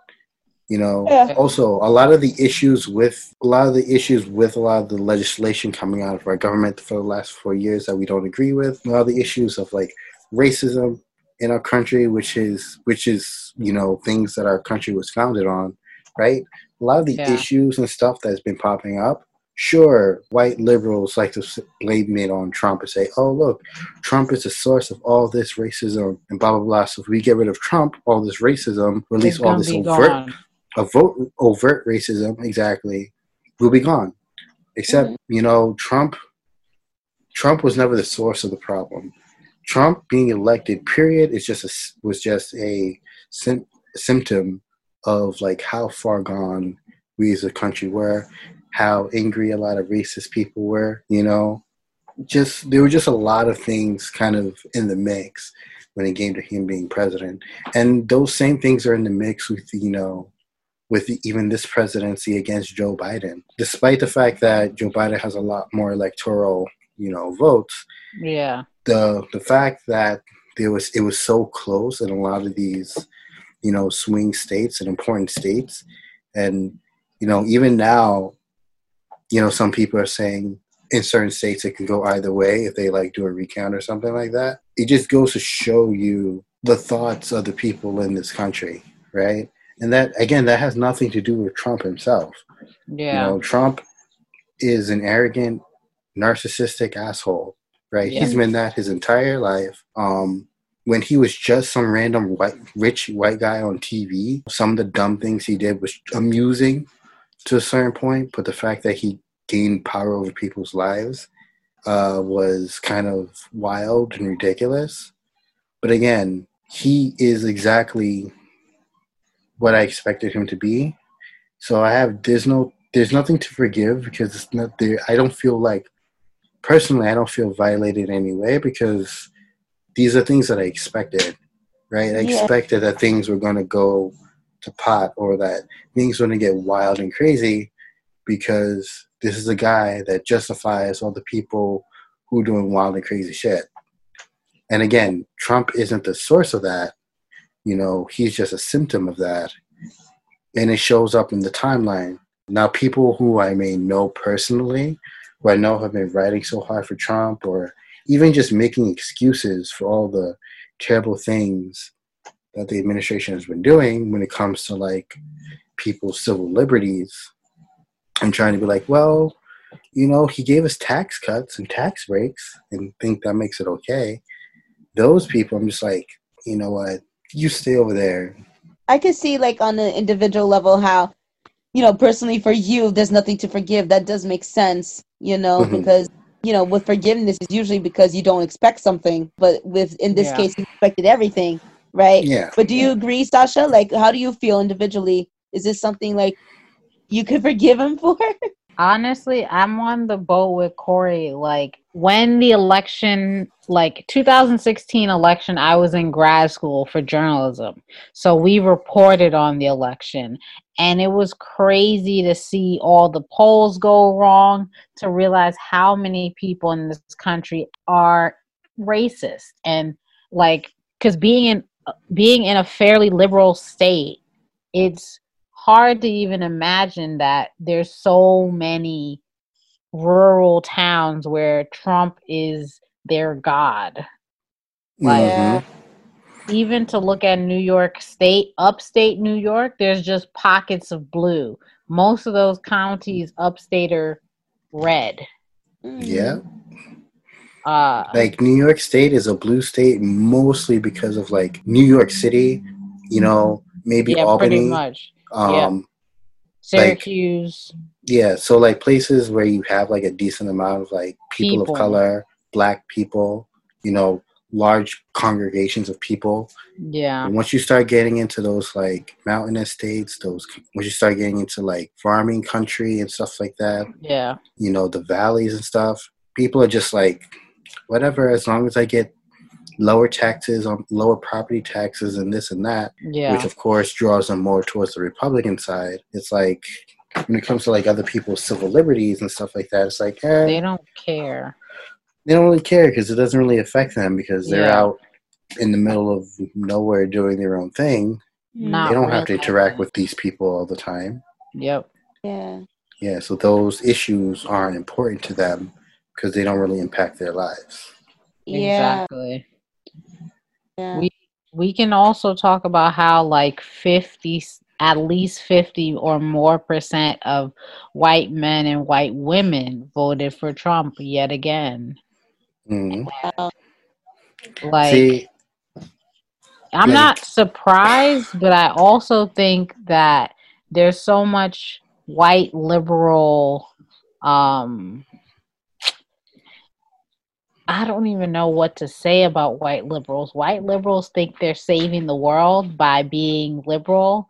[SPEAKER 2] You know,
[SPEAKER 1] Yeah.
[SPEAKER 2] also a lot of the issues with a lot of the issues with a lot of the legislation coming out of our government for the last four years that we don't agree with, a lot of the issues of like racism in our country, which is which is you know things that our country was founded on, right? A lot of the
[SPEAKER 3] Yeah.
[SPEAKER 2] issues and stuff that's been popping up. Sure, white liberals like to blame it on Trump and say, "Oh, look, Trump is the source of all this racism and blah blah blah." So if we get rid of Trump, all this racism, or at least all this overt overt, overt racism exactly will be gone except
[SPEAKER 1] Mhm.
[SPEAKER 2] you know trump trump was never the source of the problem trump being elected period is just a was just a sim- symptom of like how far gone we as a country were how angry a lot of racist people were you know just there were just a lot of things kind of in the mix when it came to him being president and those same things are in the mix with you know with even this presidency against Joe Biden, despite the fact that Joe Biden has a lot more electoral, you know, votes.
[SPEAKER 3] Yeah.
[SPEAKER 2] The the fact that there was it was so close in a lot of these, you know, swing states and important states, and you know, even now, you know, some people are saying in certain states it can go either way if they like do a recount or something like that. It just goes to show you the thoughts of the people in this country, right? And that again, that has nothing to do with Trump himself.
[SPEAKER 3] Yeah.
[SPEAKER 2] You know, Trump is an arrogant, narcissistic asshole, right?
[SPEAKER 3] Yeah.
[SPEAKER 2] He's been that his entire life. Um, when he was just some random white, rich white guy on TV, some of the dumb things he did was amusing to a certain point, but the fact that he gained power over people's lives uh, was kind of wild and ridiculous. But again, he is exactly what I expected him to be. So I have there's no there's nothing to forgive because it's not there. I don't feel like personally I don't feel violated in any way because these are things that I expected, right? I
[SPEAKER 1] Yeah.
[SPEAKER 2] expected that things were going to go to pot or that things going to get wild and crazy because this is a guy that justifies all the people who are doing wild and crazy shit. And again, Trump isn't the source of that. You know, he's just a symptom of that. And it shows up in the timeline. Now, people who I may know personally, who I know have been writing so hard for Trump, or even just making excuses for all the terrible things that the administration has been doing when it comes to like people's civil liberties and trying to be like, well, you know, he gave us tax cuts and tax breaks and think that makes it okay. Those people, I'm just like, you know what? You stay over there.
[SPEAKER 1] I could see like on an individual level how, you know, personally for you, there's nothing to forgive. That does make sense, you know,
[SPEAKER 2] Mhm.
[SPEAKER 1] because you know, with forgiveness is usually because you don't expect something, but with in this
[SPEAKER 3] Yeah.
[SPEAKER 1] case, you expected everything, right?
[SPEAKER 2] Yeah.
[SPEAKER 1] But do you agree, Sasha? Like, how do you feel individually? Is this something like you could forgive him for?
[SPEAKER 3] Honestly, I'm on the boat with Corey. Like, when the election like 2016 election i was in grad school for journalism so we reported on the election and it was crazy to see all the polls go wrong to realize how many people in this country are racist and like because being in being in a fairly liberal state it's hard to even imagine that there's so many rural towns where Trump is their god. Like mm-hmm. even to look at New York State, upstate New York, there's just pockets of blue. Most of those counties upstate are red.
[SPEAKER 2] Yeah. Uh, like New York State is a blue state mostly because of like New York City, you know, maybe yeah, Albany. Pretty much. Um, yeah.
[SPEAKER 3] Syracuse.
[SPEAKER 2] Like, yeah, so like places where you have like a decent amount of like people, people. of color, black people, you know, large congregations of people.
[SPEAKER 3] Yeah.
[SPEAKER 2] And once you start getting into those like mountainous states, those once you start getting into like farming country and stuff like that.
[SPEAKER 3] Yeah.
[SPEAKER 2] You know, the valleys and stuff, people are just like whatever as long as I get lower taxes on lower property taxes and this and that,
[SPEAKER 3] yeah.
[SPEAKER 2] which of course draws them more towards the Republican side. It's like when it comes to like other people's civil liberties and stuff like that, it's like eh,
[SPEAKER 3] they don't care.
[SPEAKER 2] They don't really care because it doesn't really affect them because they're yeah. out in the middle of nowhere doing their own thing. Not they don't really have to interact with these people all the time.
[SPEAKER 3] Yep.
[SPEAKER 1] Yeah.
[SPEAKER 2] Yeah, so those issues aren't important to them because they don't really impact their lives.
[SPEAKER 3] Yeah. Exactly. Yeah. We we can also talk about how like 50 at least 50 or more percent of white men and white women voted for Trump yet again.
[SPEAKER 2] Mm-hmm.
[SPEAKER 3] Like, See, I'm like, not surprised, but I also think that there's so much white liberal um I don't even know what to say about white liberals. White liberals think they're saving the world by being liberal,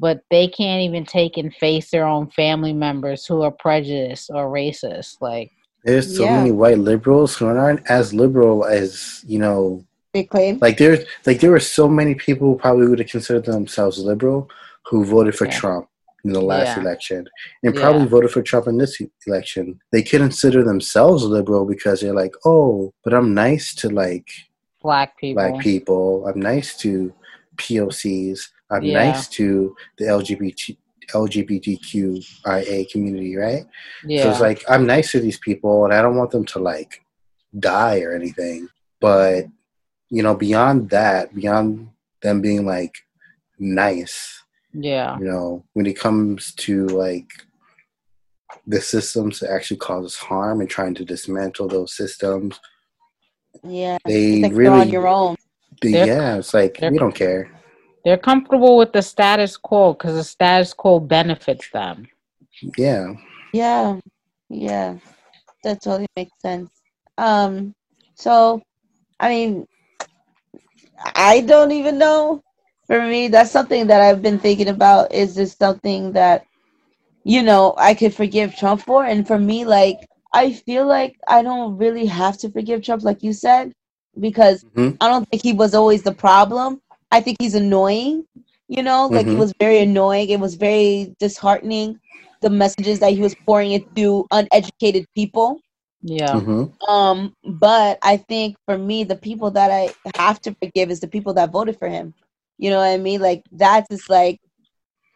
[SPEAKER 3] but they can't even take and face their own family members who are prejudiced or racist. Like
[SPEAKER 2] there's so yeah. many white liberals who aren't as liberal as you know
[SPEAKER 1] they claim.
[SPEAKER 2] Like there's like there were so many people who probably would have considered themselves liberal who voted for yeah. Trump in the last yeah. election and probably voted for Trump in this election. They could consider themselves liberal because they're like, oh, but I'm nice to like
[SPEAKER 3] black people.
[SPEAKER 2] Black people. I'm nice to POCs. I'm yeah. nice to the LGBT LGBTQIA community, right? Yeah. So it's like I'm nice to these people, and I don't want them to like die or anything. But you know, beyond that, beyond them being like nice,
[SPEAKER 3] yeah,
[SPEAKER 2] you know, when it comes to like the systems that actually cause harm and trying to dismantle those systems,
[SPEAKER 1] yeah,
[SPEAKER 2] they like really on your own. They, yeah, it's like we don't care.
[SPEAKER 3] They're comfortable with the status quo because the status quo benefits them.
[SPEAKER 2] Yeah.
[SPEAKER 1] Yeah. Yeah. That totally makes sense. Um, so I mean I don't even know. For me, that's something that I've been thinking about. Is this something that, you know, I could forgive Trump for? And for me, like I feel like I don't really have to forgive Trump, like you said, because mm-hmm. I don't think he was always the problem. I think he's annoying. You know, like mm-hmm. it was very annoying. It was very disheartening. The messages that he was pouring into uneducated people.
[SPEAKER 3] Yeah.
[SPEAKER 2] Mm-hmm.
[SPEAKER 1] Um, but I think for me, the people that I have to forgive is the people that voted for him. You know what I mean? Like that's just like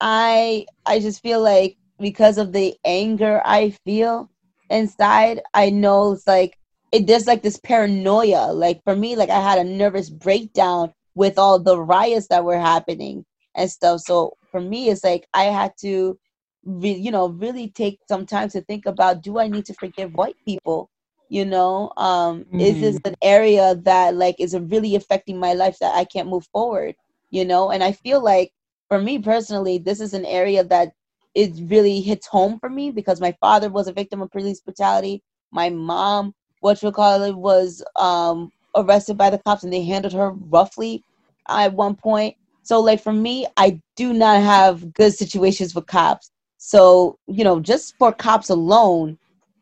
[SPEAKER 1] I I just feel like because of the anger I feel inside, I know it's like it there's like this paranoia. Like for me, like I had a nervous breakdown with all the riots that were happening and stuff. So for me, it's like I had to, re- you know, really take some time to think about: Do I need to forgive white people? You know, um, mm-hmm. is this mm-hmm. an area that like is really affecting my life that I can't move forward? You know, and I feel like for me personally, this is an area that it really hits home for me because my father was a victim of police brutality. My mom, what you call it, was um, arrested by the cops and they handled her roughly at one point. So, like for me, I do not have good situations with cops. So, you know, just for cops alone,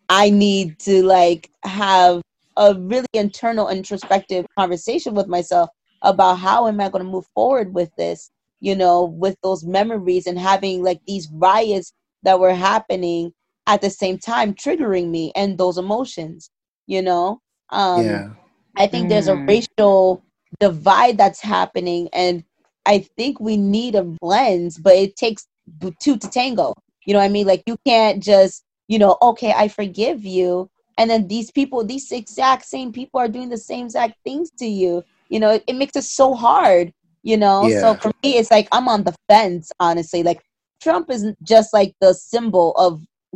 [SPEAKER 1] I need to like have a really internal introspective conversation with myself about how am I going to move forward with this, you know, with those memories and having like these riots that were happening at the same time triggering me and those emotions, you know? Um
[SPEAKER 2] yeah.
[SPEAKER 1] I think there's a
[SPEAKER 3] Mm.
[SPEAKER 1] racial divide that's happening, and I think we need a blend, but it takes b- two to tango. You know what I mean? Like you can't just, you know, okay, I forgive you, and then these people, these exact same people, are doing the same exact things to you. You know, it, it makes it so hard. You know, so for me, it's like I'm on the fence. Honestly, like Trump isn't just like the symbol of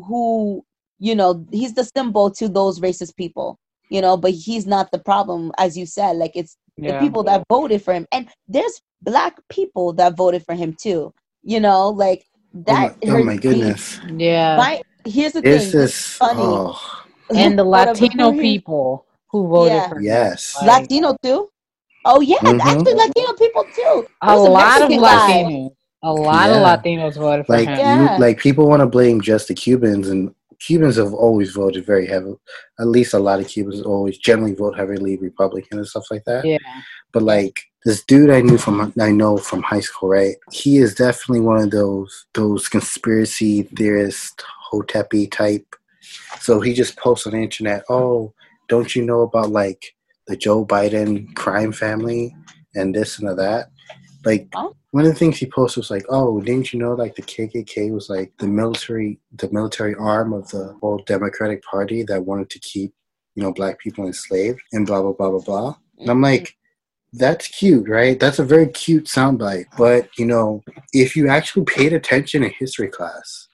[SPEAKER 1] who you know. He's the symbol to those racist people you know but he's not the problem as you said like it's the people that voted for him and there's black people that voted for him too you know like
[SPEAKER 2] Oh my,
[SPEAKER 1] that
[SPEAKER 2] oh
[SPEAKER 1] hurts
[SPEAKER 2] my
[SPEAKER 1] me.
[SPEAKER 2] goodness.
[SPEAKER 3] Yeah.
[SPEAKER 1] my here's the
[SPEAKER 2] It's
[SPEAKER 1] thing
[SPEAKER 2] just
[SPEAKER 1] funny.
[SPEAKER 2] oh
[SPEAKER 3] and the Latino people who voted
[SPEAKER 1] Yeah.
[SPEAKER 3] for him.
[SPEAKER 2] yes.
[SPEAKER 3] Like,
[SPEAKER 1] latino too oh yeah
[SPEAKER 2] Mhm.
[SPEAKER 1] actually latino people too
[SPEAKER 3] a
[SPEAKER 1] There's
[SPEAKER 3] lot of
[SPEAKER 1] Mexican guy.
[SPEAKER 3] Latinos. A lot
[SPEAKER 2] Yeah.
[SPEAKER 3] of Latinos voted for
[SPEAKER 2] Like
[SPEAKER 3] him.
[SPEAKER 1] Yeah.
[SPEAKER 2] you, like people want to blame just the Cubans, and Cubans have always voted very heavily. At least a lot of Cubans always generally vote heavily Republican and stuff like that.
[SPEAKER 3] Yeah.
[SPEAKER 2] But like this dude I knew from I know from high school, right? He is definitely one of those those conspiracy theorist Hotepi type. So he just posts on the internet, "Oh, don't you know about like the Joe Biden crime family and this and that?" Like
[SPEAKER 1] Oh.
[SPEAKER 2] one of the things he posted was like, "Oh, didn't you know like the KKK was like the military the military arm of the whole Democratic Party that wanted to keep you know black people enslaved and blah blah blah blah blah." And I'm like, that's cute, right? That's a very cute soundbite. But, you know, if you actually paid attention in history class,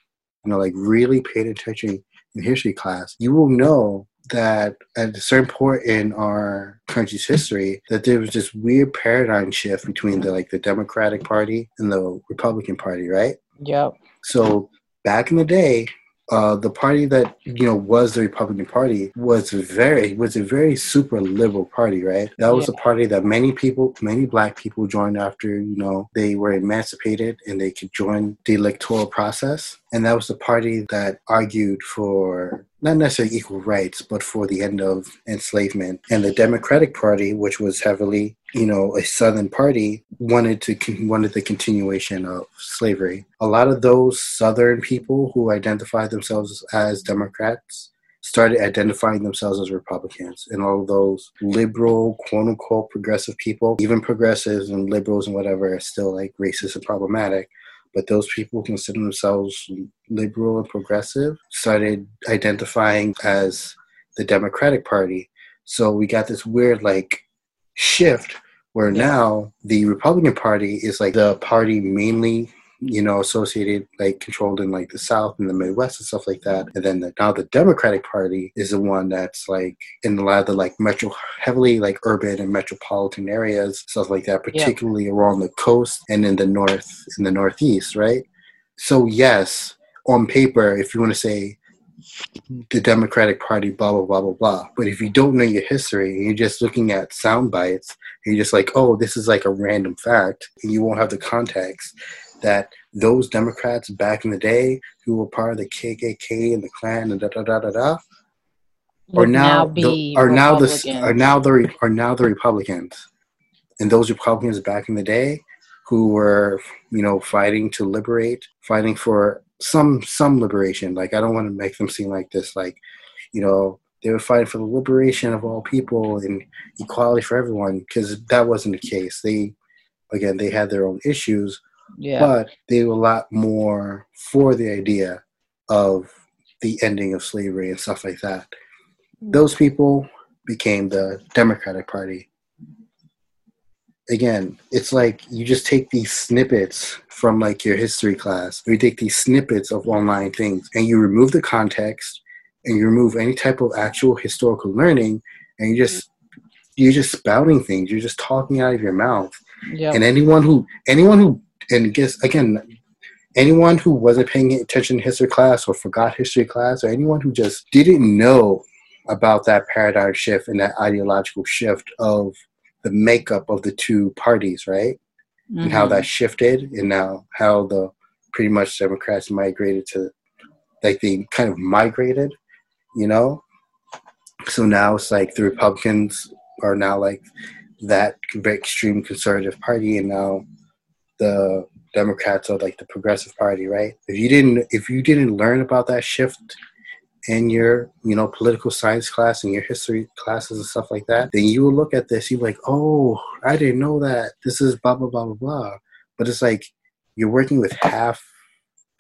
[SPEAKER 2] you know, like really paid attention in history class, you will know that at a certain point in our country's history, that there was this weird paradigm shift between the like the Democratic Party and the Republican Party, right?
[SPEAKER 3] Yep.
[SPEAKER 2] So back in the day, uh, the party that you know was the Republican Party was very was a very super liberal party, right? That was a party that many people, many black people joined after you know they were emancipated and they could join the electoral process, and that was the party that argued for not necessarily equal rights, but for the end of enslavement. And the Democratic Party, which was heavily you know, a Southern party wanted to wanted the continuation of slavery. A lot of those Southern people who identified themselves as Democrats started identifying themselves as Republicans, and all those liberal, quote unquote, progressive people, even progressives and liberals and whatever, are still like racist and problematic. But those people who consider themselves liberal and progressive started identifying as the Democratic Party. So we got this weird like shift where now the Republican Party is like the party mainly, you know, associated like controlled in like the South and the Midwest and stuff like that. And then the, now the Democratic Party is the one that's like in a lot of the like metro, heavily like urban and metropolitan areas, stuff like that,
[SPEAKER 3] Yeah.
[SPEAKER 2] particularly along the coast and in the north, in the northeast, right? So yes, on paper, if you want to say the Democratic Party, blah blah blah blah blah. But if you don't know your history, and you're just looking at sound bites, and you're just like, oh, this is like a random fact, and you won't have the context that those Democrats back in the day who were part of the KKK and the Klan and da da da da da are now,
[SPEAKER 3] be
[SPEAKER 2] the, are now the are now the re- are now the Republicans, and those Republicans back in the day who were you know fighting to liberate, fighting for some some liberation. Like I don't want to make them seem like this, like you know they were fighting for the liberation of all people and equality for everyone, because that wasn't the case. They again they had their own issues,
[SPEAKER 3] yeah.
[SPEAKER 2] but they were a lot more for the idea of the ending of slavery and stuff like that. Hmm. Those people became the Democratic Party. Again, it's like you just take these snippets from like your history class, or you take these snippets of online things, and you remove the context, and you remove any type of actual historical learning, and you just you're just spouting things. You're just talking out of your mouth
[SPEAKER 3] Yep.
[SPEAKER 2] and anyone who anyone who and guess again anyone who wasn't paying attention in history class or forgot history class or anyone who just didn't know about that paradigm shift and that ideological shift of the makeup of the two parties right and how that mm-hmm. shifted and now how the pretty much democrats migrated to like they kind of migrated you know. So now it's like the Republicans are now like that very extreme conservative party, and now the Democrats are like the progressive party, right? If you didn't if you didn't learn about that shift in your you know political science class and your history classes and stuff like that, then you will look at this, you're like, oh, I didn't know that. This is blah blah blah blah blah. But it's like you're working with half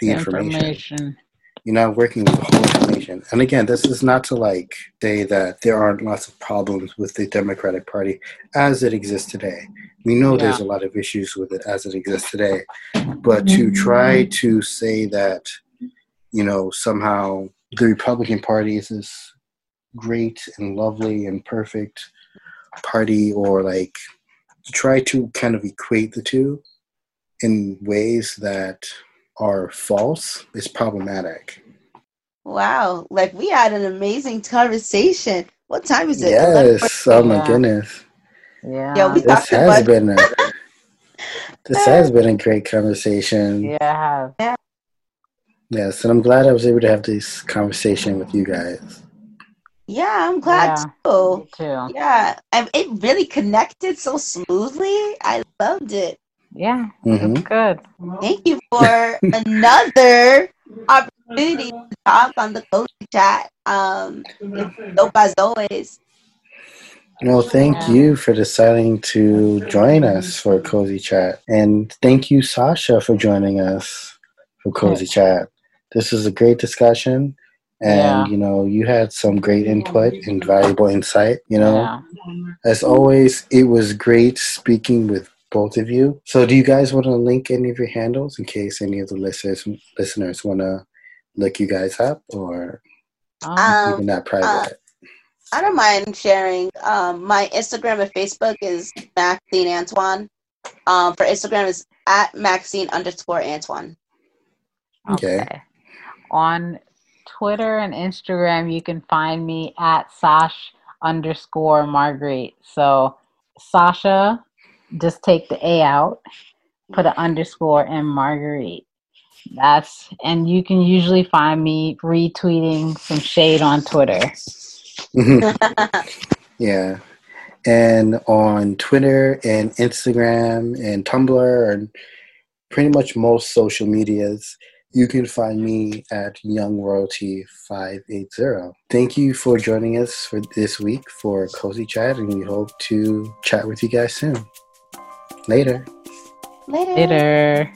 [SPEAKER 2] the, information. information. You're not working with the whole information. And again, this is not to like say that there aren't lots of problems with the Democratic Party as it exists today. We know yeah. there's a lot of issues with it as it exists today. But to mm-hmm. try to say that, you know, somehow the Republican Party is this great and lovely and perfect party or like try to kind of equate the two in ways that are false is problematic.
[SPEAKER 1] Wow, like we had an amazing conversation. What time is it?
[SPEAKER 2] Yes. Oh my yeah. goodness.
[SPEAKER 3] Yeah. yeah
[SPEAKER 2] we this has about- been a, [laughs] this has been a great conversation.
[SPEAKER 3] Yeah.
[SPEAKER 1] Yeah.
[SPEAKER 2] Yes, and I'm glad I was able to have this conversation with you guys.
[SPEAKER 1] Yeah, I'm glad
[SPEAKER 3] yeah,
[SPEAKER 1] too.
[SPEAKER 3] too.
[SPEAKER 1] Yeah, and it really connected so smoothly. I loved it.
[SPEAKER 3] Yeah, mm-hmm. good.
[SPEAKER 1] Thank you for [laughs] another opportunity to talk on the cozy chat. Um, dope as always.
[SPEAKER 2] Well, thank yeah. you for deciding to join us for Cozy Chat. And thank you, Sasha, for joining us for Cozy Chat. This was a great discussion. And, yeah. you know, you had some great input and valuable insight. You know, yeah. as always, it was great speaking with both of you. So, do you guys want to link any of your handles in case any of the listeners listeners want to look you guys up, or um, even that private? Uh,
[SPEAKER 1] I don't mind sharing. Um, my Instagram and Facebook is Maxine Antoine. Um, for Instagram is at Maxine underscore Antoine.
[SPEAKER 2] Okay. okay.
[SPEAKER 3] On Twitter and Instagram, you can find me at Sash underscore Marguerite. So Sasha just take the A out, put an underscore and Marguerite. That's and you can usually find me retweeting some shade on Twitter. Mm-hmm. [laughs]
[SPEAKER 2] yeah. And on Twitter and Instagram and Tumblr and pretty much most social medias, you can find me at Young Royalty 580. Thank you for joining us for this week for Cozy Chat, and we hope to chat with you guys soon. Later.
[SPEAKER 1] Later.
[SPEAKER 3] Later.